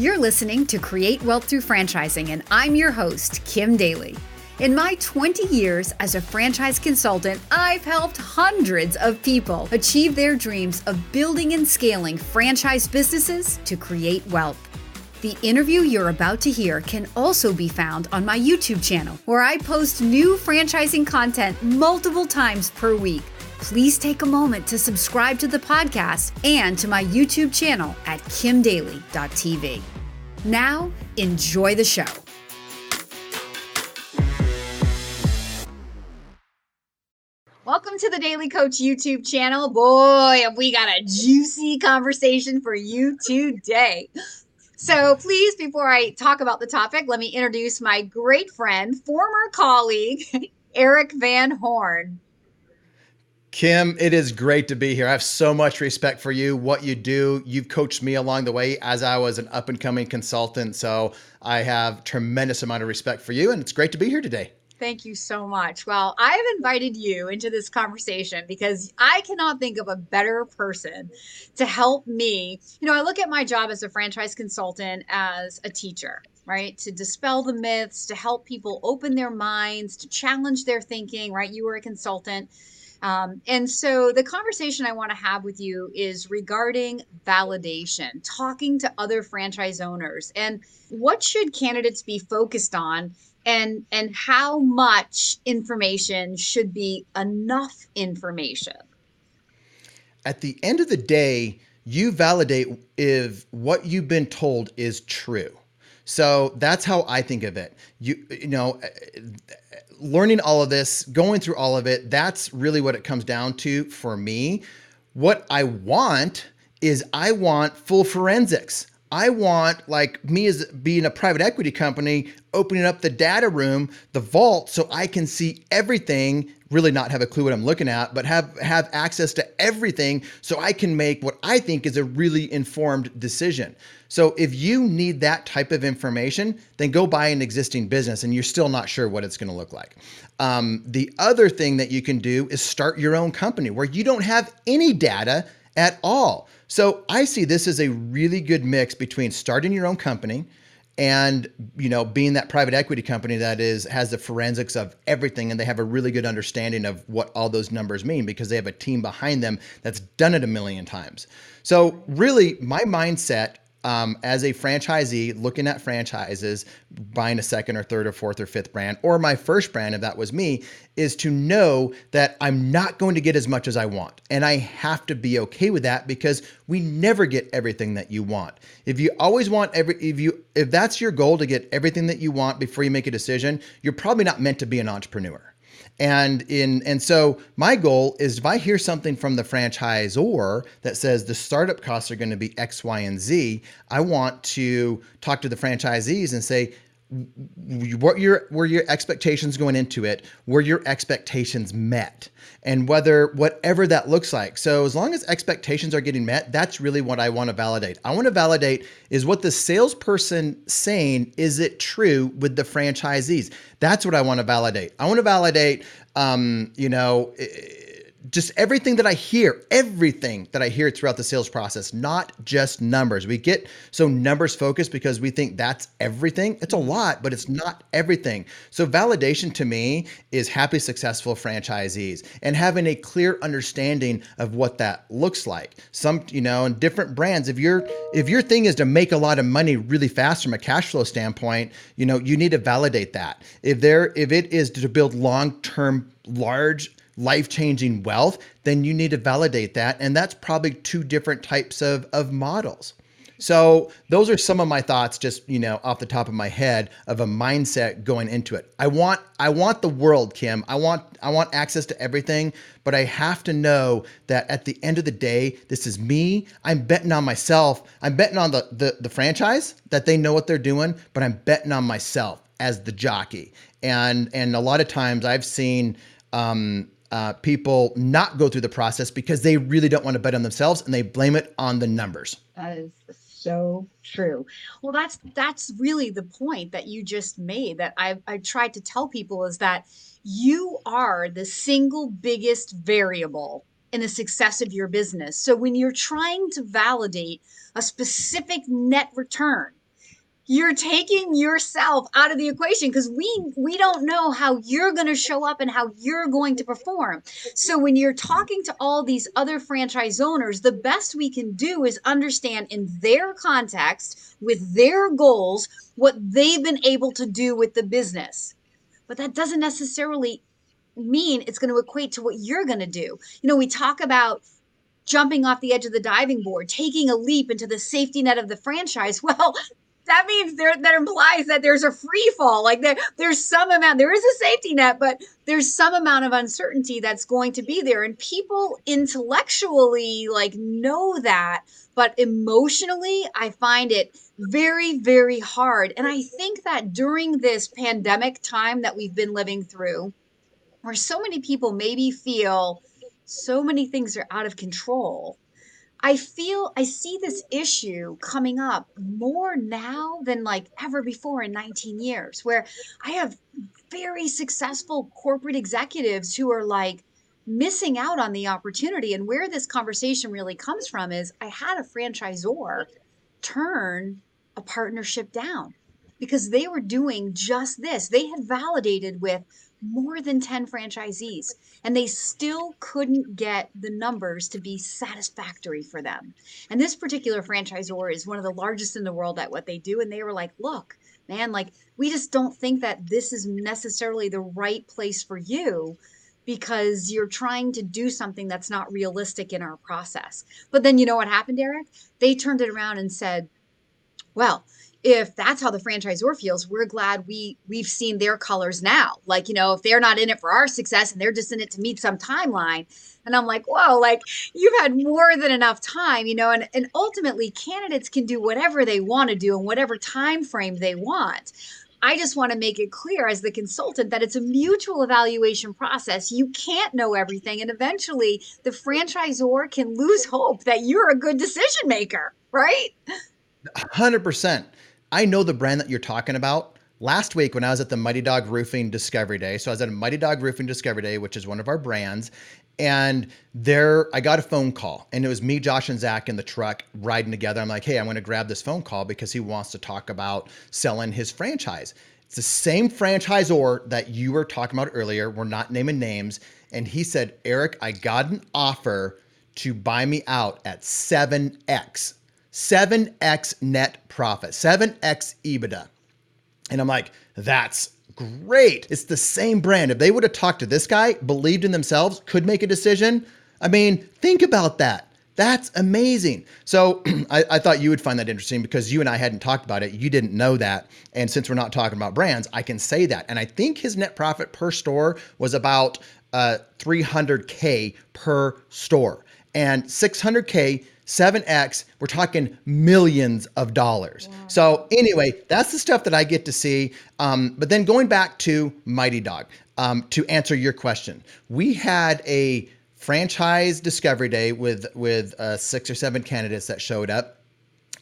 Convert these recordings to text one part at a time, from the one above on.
You're listening to Create Wealth Through Franchising, and I'm your host, Kim Daly. In my 20 years as a franchise consultant, I've helped hundreds of people achieve their dreams of building and scaling franchise businesses to create wealth. The interview you're about to hear can also be found on my YouTube channel, where I post new franchising content multiple times per week. Please take a moment to subscribe to the podcast and to my YouTube channel at kimdaly.tv. Now, enjoy the show. Welcome to the Daly Coach YouTube channel. Boy, we got a juicy conversation for you today. So, please, before I talk about the topic, let me introduce my great friend, former colleague, Erik Van Horn. Kim, it is great to be here. I have so much respect for you, what you do. You've coached me along the way as I was an up and coming consultant. So I have tremendous amount of respect for you, and it's great to be here today. Thank you so much. Well, I've invited you into this conversation because I cannot think of a better person to help me. You know, I look at my job as a franchise consultant as a teacher, right? To dispel the myths, to help people open their minds, to challenge their thinking, right? You were a consultant. Um, and so the conversation I want to have with you is regarding validation, talking to other franchise owners, and what should candidates be focused on and and how much information should be enough information? At the end of the day you validate if what you've been told is true. So that's how i think of it. You you know learning all of this going through all of it that's really what it comes down to for me. What i want is i want full forensics I want like me as being a private equity company, opening up the data room, the vault, so I can see everything. Really, not have a clue what I'm looking at, but have have access to everything, so I can make what I think is a really informed decision. So if you need that type of information, then go buy an existing business, and you're still not sure what it's going to look like. Um, the other thing that you can do is start your own company where you don't have any data at all. So I see this as a really good mix between starting your own company and you know being that private equity company that is has the forensics of everything and they have a really good understanding of what all those numbers mean because they have a team behind them that's done it a million times. So really my mindset um, as a franchisee looking at franchises, buying a second or third or fourth or fifth brand, or my first brand, if that was me, is to know that I'm not going to get as much as I want. And I have to be okay with that because we never get everything that you want. If you always want every, if you, if that's your goal to get everything that you want before you make a decision, you're probably not meant to be an entrepreneur. And in and so my goal is if I hear something from the franchisor that says the startup costs are going to be X, Y, and Z, I want to talk to the franchisees and say, what your were your expectations going into it? Were your expectations met? And whether whatever that looks like. So as long as expectations are getting met that's really what i want to validate. I want to validate is what the salesperson saying is it true with the franchisees? That's what i want to validate. I want to validate um, you know just everything that I hear, everything that I hear throughout the sales process, not just numbers. We get so numbers focused because we think that's everything. It's a mm-hmm. lot, but it's not everything. So validation to me is happy, successful franchisees and having a clear understanding of what that looks like. Some, you know, in different brands, if your if your thing is to make a lot of money really fast from a cash flow standpoint, you know, you need to validate that. If there if it is to build long-term large life changing wealth, then you need to validate that. And that's probably two different types of, of models. So those are some of my thoughts just, you know, off the top of my head of a mindset going into it. I want I want the world, Kim. I want I want access to everything, but I have to know that at the end of the day, this is me. I'm betting on myself. I'm betting on the the, the franchise that they know what they're doing, but I'm betting on myself as the jockey. And and a lot of times I've seen um, uh, people not go through the process because they really don't want to bet on themselves and they blame it on the numbers. That is so true. Well, that's that's really the point that you just made that I I tried to tell people is that you are the single biggest variable in the success of your business. So when you're trying to validate a specific net return, you're taking yourself out of the equation because we we don't know how you're going to show up and how you're going to perform. So when you're talking to all these other franchise owners the best we can do is understand in their context with their goals what they've been able to do with the business. But that doesn't necessarily mean it's going to equate to what you're going to do. You know we talk about jumping off the edge of the diving board, taking a leap into the safety net of the franchise. Well, that means there that implies that there's a free fall. Like there, there's some amount, there is a safety net, but there's some amount of uncertainty that's going to be there. And people intellectually like know that, but emotionally, I find it very, very hard. And I think that during this pandemic time that we've been living through, where so many people maybe feel so many things are out of control I feel I see this issue coming up more now than like ever before in 19 years, where I have very successful corporate executives who are like missing out on the opportunity. And where this conversation really comes from is I had a franchisor turn a partnership down because they were doing just this. They had validated with more than 10 franchisees and they still couldn't get the numbers to be satisfactory for them. And this particular franchisor is one of the largest in the world at what they do. And they were like, look, man, like we just don't think that this is necessarily the right place for you because you're trying to do something that's not realistic in our process. But then you know what happened, Erik? They turned it around and said, well, if that's how the franchisor feels, we're glad we we've seen their colors now. Like, you know, if they're not in it for our success and they're just in it to meet some timeline. And I'm like, whoa, like you've had more than enough time, you know, and, and ultimately candidates can do whatever they want to do in whatever time frame they want. I just want to make it clear as the consultant that it's a mutual evaluation process. You can't know everything. And eventually the franchisor can lose hope that you're a good decision maker, right? 100%. I know the brand that you're talking about. Last week, when I was at the Mighty Dog Roofing Discovery Day, so I was at a Mighty Dog Roofing Discovery Day, which is one of our brands, and there I got a phone call, and it was me, Josh, and Zach in the truck riding together. I'm like, hey, I'm going to grab this phone call because he wants to talk about selling his franchise. It's the same franchisor that you were talking about earlier. We're not naming names. And he said, Erik, I got an offer to buy me out at 7x 7x net profit, 7x EBITDA. And I'm like, that's great. It's the same brand. If they would have talked to this guy, believed in themselves, could make a decision. I mean, think about that. That's amazing. So I, I, thought you would find that interesting because you and I hadn't talked about it. You didn't know that. And since we're not talking about brands, I can say that. And I think his net profit per store was about uh, 300K per store and 600K 7x, we're talking millions of dollars. Wow. So, anyway, that's the stuff that I get to see. Um, but then going back to Mighty Dog, um, to answer your question, we had a franchise discovery day with with uh, six or seven candidates that showed up,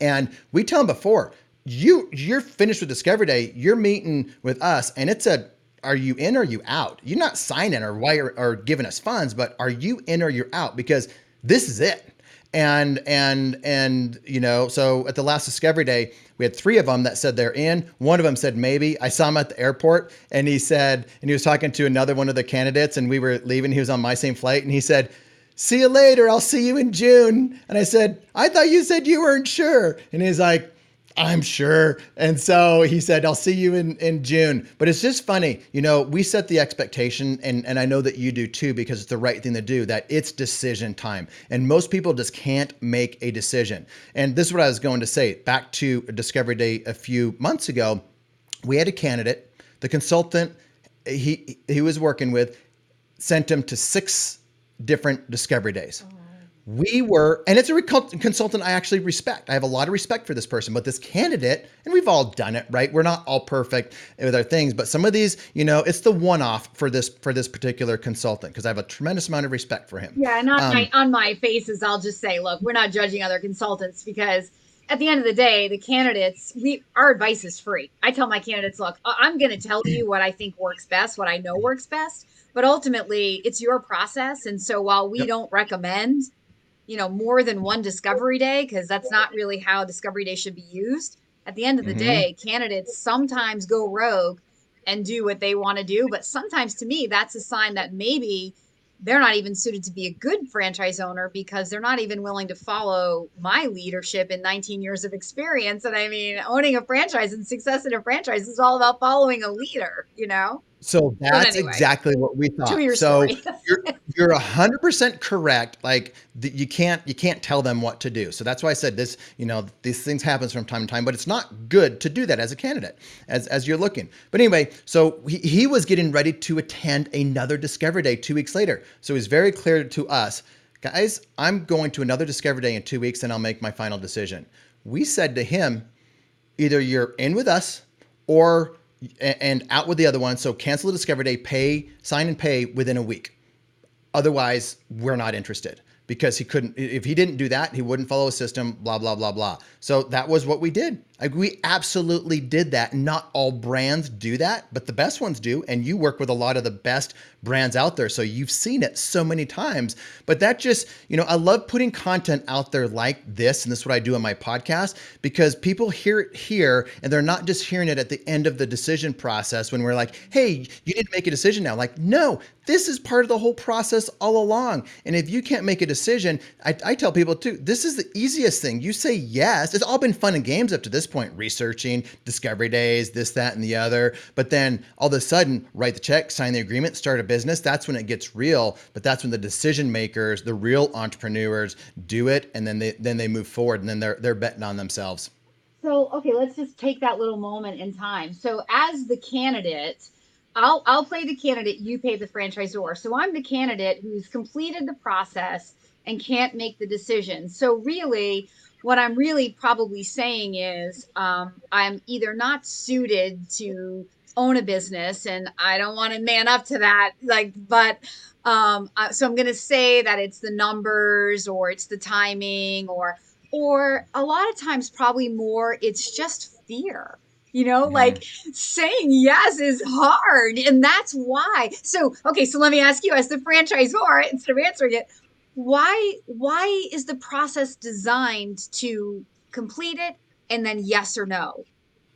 and we tell them before you you're finished with discovery day, you're meeting with us, and it's a are you in or are you out? You're not signing or wire or giving us funds, but are you in or you're out? Because this is it and and and you know so at the last discovery day we had three of them that said they're in. One of them said maybe. I saw him at the airport and he said and he was talking to another one of the candidates and we were leaving. He was on my same flight and he said see you later. I'll see you in june. And i said i thought you said you weren't sure. And he's like I'm sure. And so he said, I'll see you in, in June. But it's just funny. You know, we set the expectation, and, and I know that you do too, because it's the right thing to do, that it's decision time. And most people just can't make a decision. And this is what I was going to say. Back to Discovery Day a few months ago, we had a candidate, the consultant he he was working with sent him to six different discovery days. Oh we were, and it's a consultant I actually respect. I have a lot of respect for this person, but this candidate, and we've all done it, right? We're not all perfect with our things, but some of these, you know, it's the one-off for this for this particular consultant because I have a tremendous amount of respect for him. Yeah, and on um, my on my faces, I'll just say, look, we're not judging other consultants because at the end of the day, the candidates, we our advice is free. I tell my candidates, look, I'm going to tell you what I think works best, what I know works best, but ultimately, it's your process, and so while we yep. don't recommend you know more than one discovery day because that's not really how discovery day should be used at the end of the mm-hmm. day, candidates sometimes go rogue and do what they want to do. But sometimes to me, that's a sign that maybe they're not even suited to be a good franchise owner because they're not even willing to follow my leadership in 19 years of experience. And I mean, owning a franchise and success in a franchise is all about following a leader, you know? So that's anyway, exactly what we thought. so you're you're hundred percent correct. Like the, you can't you can't tell them what to do. So that's why I said this. You know, these things happens from time to time, but it's not good to do that as a candidate, as as you're looking. But anyway, so he, he was getting ready to attend another Discovery Day two weeks later. So he's very clear to us, guys. I'm going to another Discovery Day in two weeks, and I'll make my final decision. We said to him, either you're in with us or and out with the other one. So cancel the Discovery Day, pay, sign and pay within a week. Otherwise, we're not interested because he couldn't if he didn't do that he wouldn't follow a system blah blah blah blah so that was what we did like we absolutely did that. Not all brands do that but the best ones do and you work with a lot of the best brands out there so you've seen it so many times. But that just you know i love putting content out there like this and this is what i do on my podcast because people hear it here and they're not just hearing it at the end of the decision process when we're like hey you need to make a decision now. Like no this is part of the whole process all along. And if you can't make a decision I, I tell people too this is the easiest thing. You say yes. It's all been fun and games up to this point researching discovery days, this, that, and the other. But then all of a sudden, write the check, sign the agreement, start a business. That's when it gets real. But that's when the decision makers, the real entrepreneurs, do it, and then they then they move forward, and then they're they're betting on themselves. So okay, let's just take that little moment in time. So as the candidate. I'll, I'll play the candidate, you pay the franchisor. So I'm the candidate who's completed the process and can't make the decision. So really, what I'm really probably saying is um, I'm either not suited to own a business and I don't want to man up to that. Like, but um, uh, so I'm going to say that it's the numbers or it's the timing or, or a lot of times probably more it's just fear you know yeah. like saying yes is hard and that's why so okay so let me ask you as the franchisor instead of answering it why why is the process designed to complete it and then yes or no?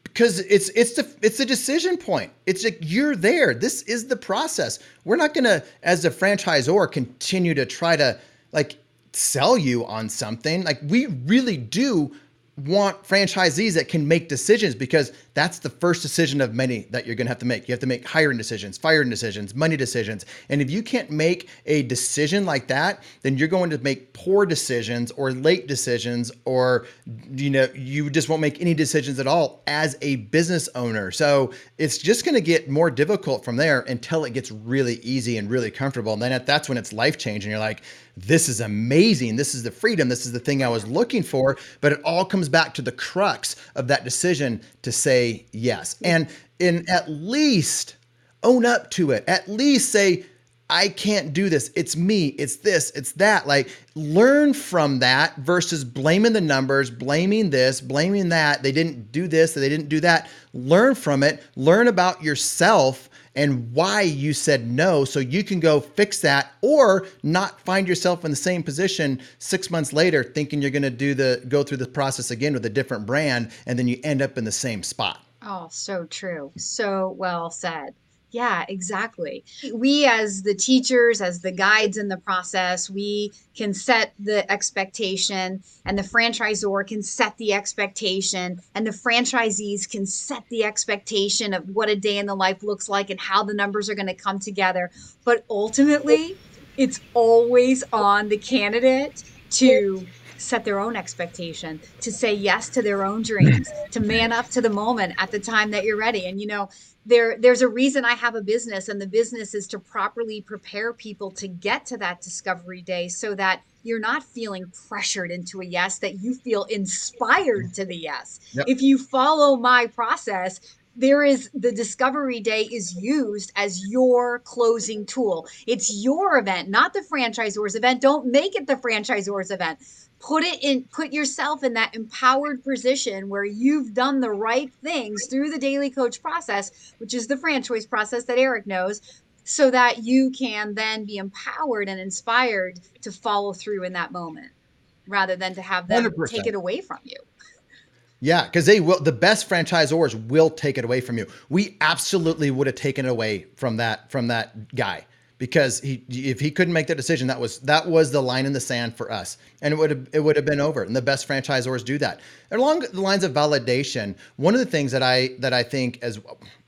Because it's it's the it's the decision point. It's like you're there. This is the process. We're not gonna as a franchisor continue to try to like sell you on something. Like we really do want franchisees that can make decisions because that's the first decision of many that you're going to have to make. You have to make hiring decisions, firing decisions, money decisions. And if you can't make a decision like that, then you're going to make poor decisions or late decisions or you know, you just won't make any decisions at all as a business owner. So, it's just going to get more difficult from there until it gets really easy and really comfortable. And then that's when it's life-changing. You're like, this is amazing. This is the freedom. This is the thing I was looking for. But it all comes back to the crux of that decision to say yes. And in at least own up to it. At least say, I can't do this. It's me. It's this. It's that. Like, learn from that versus blaming the numbers, blaming this, blaming that. They didn't do this, they didn't do that. Learn from it. Learn about yourself and why you said no so you can go fix that or not find yourself in the same position 6 months later thinking you're going to do the go through the process again with a different brand and then you end up in the same spot. Oh, so true. So well said. Yeah, exactly. We, as the teachers, as the guides in the process, we can set the expectation, and the franchisor can set the expectation, and the franchisees can set the expectation of what a day in the life looks like and how the numbers are going to come together. But ultimately, it's always on the candidate to set their own expectation, to say yes to their own dreams, to man up to the moment at the time that you're ready. And you know, there there's a reason I have a business and the business is to properly prepare people to get to that discovery day so that you're not feeling pressured into a yes that you feel inspired to the yes. Yep. If you follow my process, there is the discovery day is used as your closing tool. It's your event, not the franchisor's event. Don't make it the franchisor's event put it in put yourself in that empowered position where you've done the right things through the Daly coach process which is the franchise process that erik knows so that you can then be empowered and inspired to follow through in that moment rather than to have them 100%. take it away from you Yeah, because they will. The best franchisors will take it away from you. We absolutely would have taken it away from that from that guy because he if he couldn't make that decision, that was that was the line in the sand for us, and it would have it would have been over. And the best franchisors do that. Along the lines of validation, one of the things that I that I think as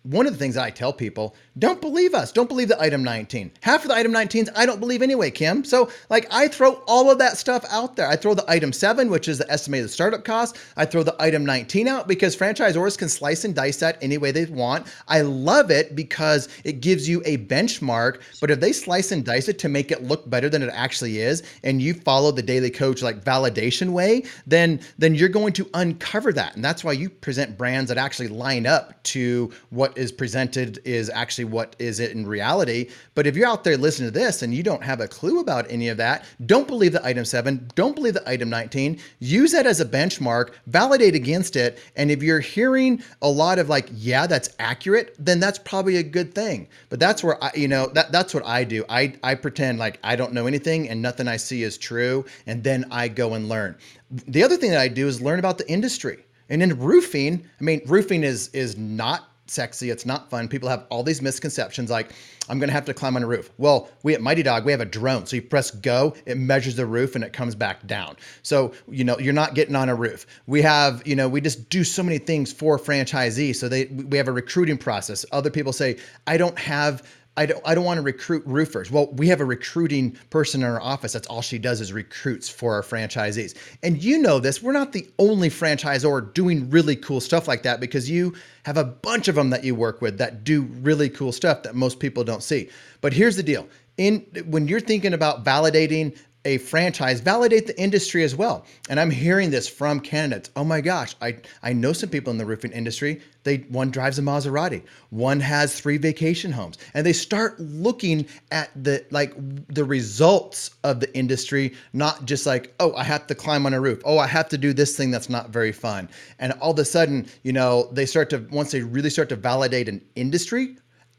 one of the things I tell people, don't believe us. Don't believe the item 19. Half of the item 19s I don't believe anyway, Kim. So like I throw all of that stuff out there. I throw the item 7, which is the estimated startup cost. I throw the item 19 out because franchisors can slice and dice that any way they want. I love it because it gives you a benchmark, but if they slice and dice it to make it look better than it actually is and you follow the Daly coach like validation way, then then you're going to uncover that. And that's why you present brands that actually line up to what is presented is actually what is it in reality. But if you're out there listening to this and you don't have a clue about any of that, don't believe the item seven, don't believe the item 19. Use that as a benchmark, validate against it. And if you're hearing a lot of like, yeah, that's accurate, then that's probably a good thing. But that's where I, you know, that that's what I do. I I pretend like I don't know anything and nothing I see is true, and then I go and learn. The other thing that I do is learn about the industry. And in roofing, I mean, roofing is is not sexy. It's not fun. People have all these misconceptions like, I'm going to have to climb on a roof. Well, we at Mighty Dog, we have a drone. So you press go, it measures the roof and it comes back down. So, you know, you're not getting on a roof. We have, you know, we just do so many things for franchisees. So they, we have a recruiting process. Other people say, I don't have I don't I don't want to recruit roofers. Well, we have a recruiting person in our office. That's all she does is recruits for our franchisees. And you know this, we're not the only franchisor doing really cool stuff like that because you have a bunch of them that you work with that do really cool stuff that most people don't see. But here's the deal. In when you're thinking about validating a franchise, validate the industry as well. And I'm hearing this from candidates. Oh my gosh, I, I know some people in the roofing industry. They one drives a Maserati, one has three vacation homes, and they start looking at the like the results of the industry, not just like, oh, I have to climb on a roof. Oh, I have to do this thing that's not very fun. And all of a sudden, you know, they start to once they really start to validate an industry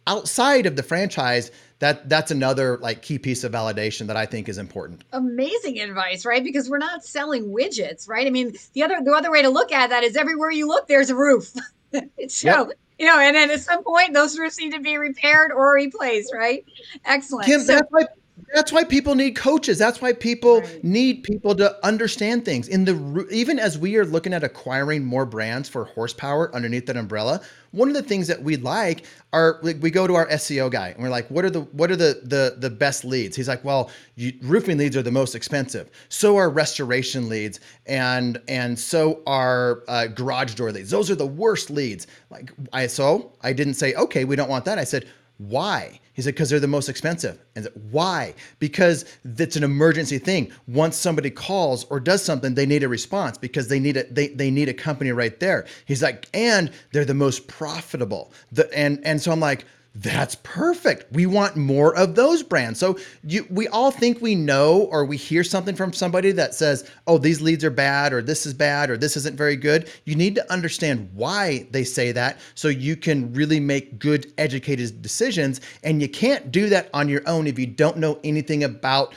outside of the franchise, that that's another like key piece of validation that I think is important. Amazing advice, right? Because we're not selling widgets, right? I mean, the other the other way to look at that is everywhere you look, there's a roof. so yep. you know, and then at some point those roofs need to be repaired or replaced, right? Excellent. Kim, so, that's why that's why people need coaches. That's why people right. need people to understand things. In the even as we are looking at acquiring more brands for horsepower underneath that umbrella, one of the things that we like are we go to our SEO guy and we're like, what are the what are the the the best leads? He's like, well, you, roofing leads are the most expensive. So are restoration leads, and and so are uh, garage door leads. Those are the worst leads. Like I so I didn't say okay, we don't want that. I said why? He said, because they're the most expensive. And said, why? Because it's an emergency thing. Once somebody calls or does something, they need a response because they need a they, they need a company right there. He's like, and they're the most profitable. The, and and so I'm like, that's perfect. We want more of those brands. So you, we all think we know, or we hear something from somebody that says, "Oh, these leads are bad," or "This is bad," or "This isn't very good." You need to understand why they say that, so you can really make good, educated decisions. And you can't do that on your own if you don't know anything about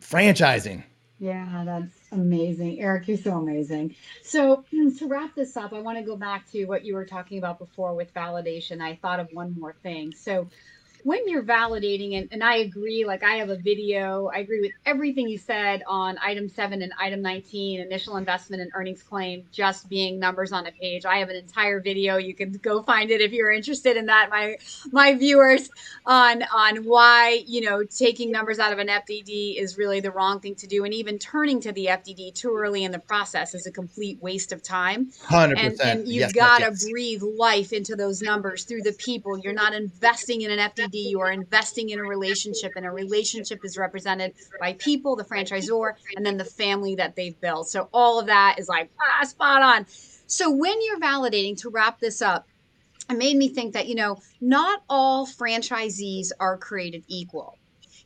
franchising. Yeah, that's amazing. Erik, you're so amazing. So, to wrap this up, I want to go back to what you were talking about before with validation. I thought of one more thing. So, when you're validating and, and i agree like i have a video i agree with everything you said on item 7 and item 19 initial investment and earnings claim just being numbers on a page. I have an entire video you can go find it if you're interested in that my my viewers on on why you know taking numbers out of an fdd is really the wrong thing to do and even turning to the fdd too early in the process is a complete waste of time. 100% and, and you've yes, got to yes. breathe life into those numbers through the people. You're not investing in an fdd you are investing in a relationship, and a relationship is represented by people, the franchisor, and then the family that they've built. So all of that is like ah, spot on. So when you're validating, to wrap this up, it made me think that you know not all franchisees are created equal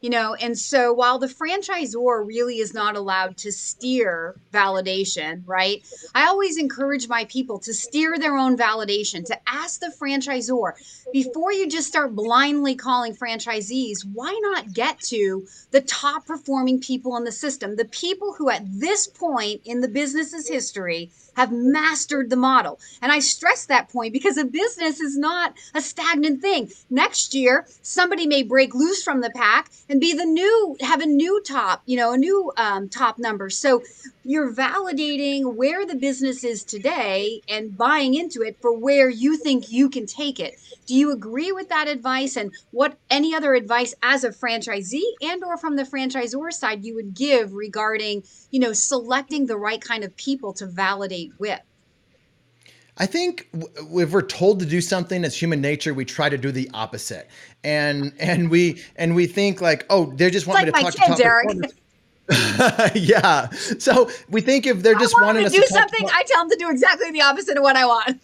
you know and so while the franchisor really is not allowed to steer validation right i always encourage my people to steer their own validation to ask the franchisor before you just start blindly calling franchisees why not get to the top performing people in the system the people who at this point in the business's history have mastered the model. And I stress that point because a business is not a stagnant thing. Next year, somebody may break loose from the pack and be the new, have a new top, you know, a new um, top number. So you're validating where the business is today and buying into it for where you think you can take it. Do you agree with that advice and what any other advice as a franchisee and or from the franchisor side you would give regarding, you know, selecting the right kind of people to validate with? I think if we're told to do something as human nature, we try to do the opposite, and and we and we think like, oh, they just want it's me like to talk kids, to top Eric. yeah. So we think if they're just wanting to do something, I tell them to do exactly the opposite of what I want.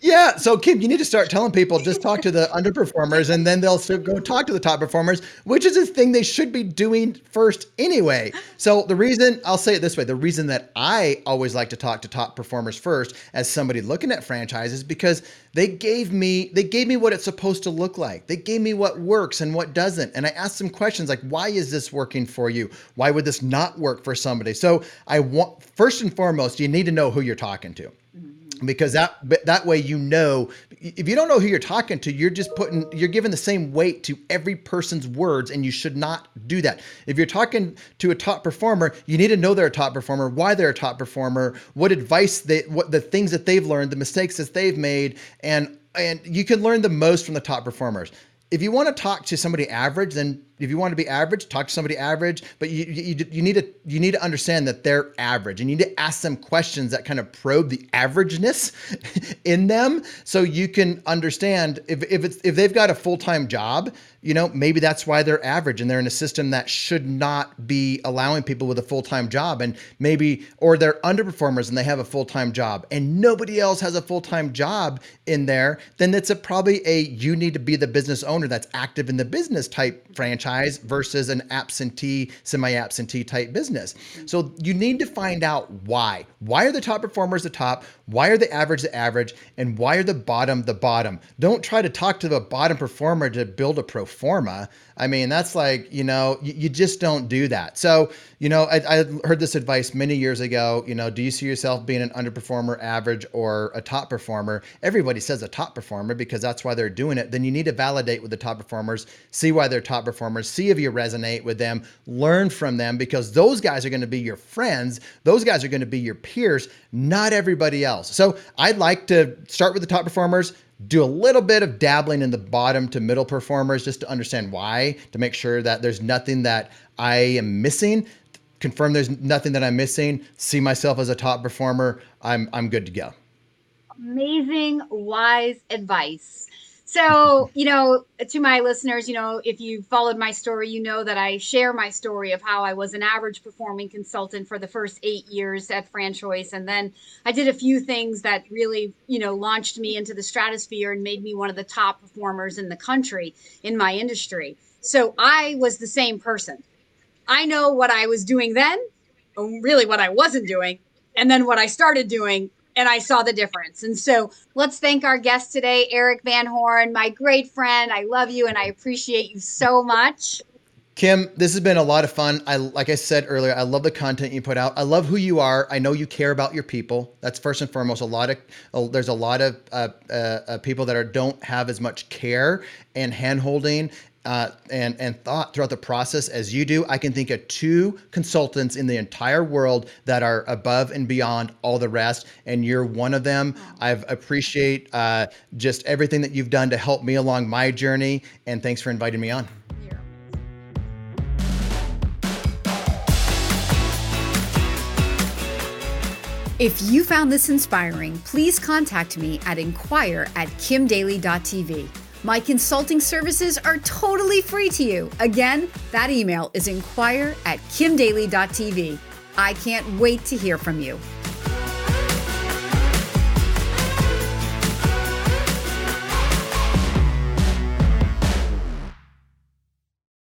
Yeah. So Kim, you need to start telling people just talk to the underperformers and then they'll go talk to the top performers, which is a thing they should be doing first anyway. So the reason I'll say it this way, the reason that I always like to talk to top performers first as somebody looking at franchises because they gave me they gave me what it's supposed to look like. They gave me what works and what doesn't. And I asked them questions like why is this working for you? Why would this not work for somebody? So I want first and foremost, you need to know who you're talking to because that that way you know if you don't know who you're talking to you're just putting you're giving the same weight to every person's words and you should not do that. If you're talking to a top performer you need to know they're a top performer why they're a top performer what advice they what the things that they've learned the mistakes that they've made and and you can learn the most from the top performers. If you want to talk to somebody average then if you want to be average, talk to somebody average, but you, you, you need to you need to understand that they're average. You need to ask them questions that kind of probe the averageness in them, so you can understand if if it's if they've got a full time job, you know maybe that's why they're average and they're in a system that should not be allowing people with a full time job, and maybe or they're underperformers and they have a full time job, and nobody else has a full time job in there. Then it's a probably a you need to be the business owner that's active in the business type franchise franchise versus an absentee, semi absentee type business. So you need to find out why. Why are the top performers the top? Why are the average the average? And why are the bottom the bottom? Don't try to talk to the bottom performer to build a pro forma. I mean, that's like, you know, you, you just don't do that. So, you know, I, I, heard this advice many years ago. You know, do you see yourself being an underperformer, average, or a top performer? Everybody says a top performer because that's why they're doing it. Then you need to validate with the top performers, see why they're top performers, see if you resonate with them, learn from them because those guys are going to be your friends. Those guys are going to be your peers, not everybody else. So I'd like to start with the top performers do a little bit of dabbling in the bottom to middle performers just to understand why, to make sure that there's nothing that I am missing. Confirm there's nothing that I'm missing. See myself as a top performer. I'm I'm good to go. Amazing, wise advice. So, you know, to my listeners, you know, if you followed my story, you know that I share my story of how I was an average performing consultant for the first eight years at Franchise. And then I did a few things that really, you know, launched me into the stratosphere and made me one of the top performers in the country in my industry. So I was the same person. I know what I was doing then, really what I wasn't doing, and then what I started doing and I saw the difference. And so let's thank our guest today, Erik Van Horn, my great friend. I love you and I appreciate you so much. Kim, this has been a lot of fun. I like I said earlier, I love the content you put out. I love who you are. I know you care about your people. That's first and foremost. A lot of there's a lot of uh, uh, uh people that are don't have as much care and handholding uh, and and thought throughout the process as you do. I can think of two consultants in the entire world that are above and beyond all the rest, and you're one of them. I appreciate uh, just everything that you've done to help me along my journey, and thanks for inviting me on. If you found this inspiring, please contact me at inquire at kimdaly.tv. My consulting services are totally free to you. Again, that email is inquire at kimdaly.tv. I can't wait to hear from you.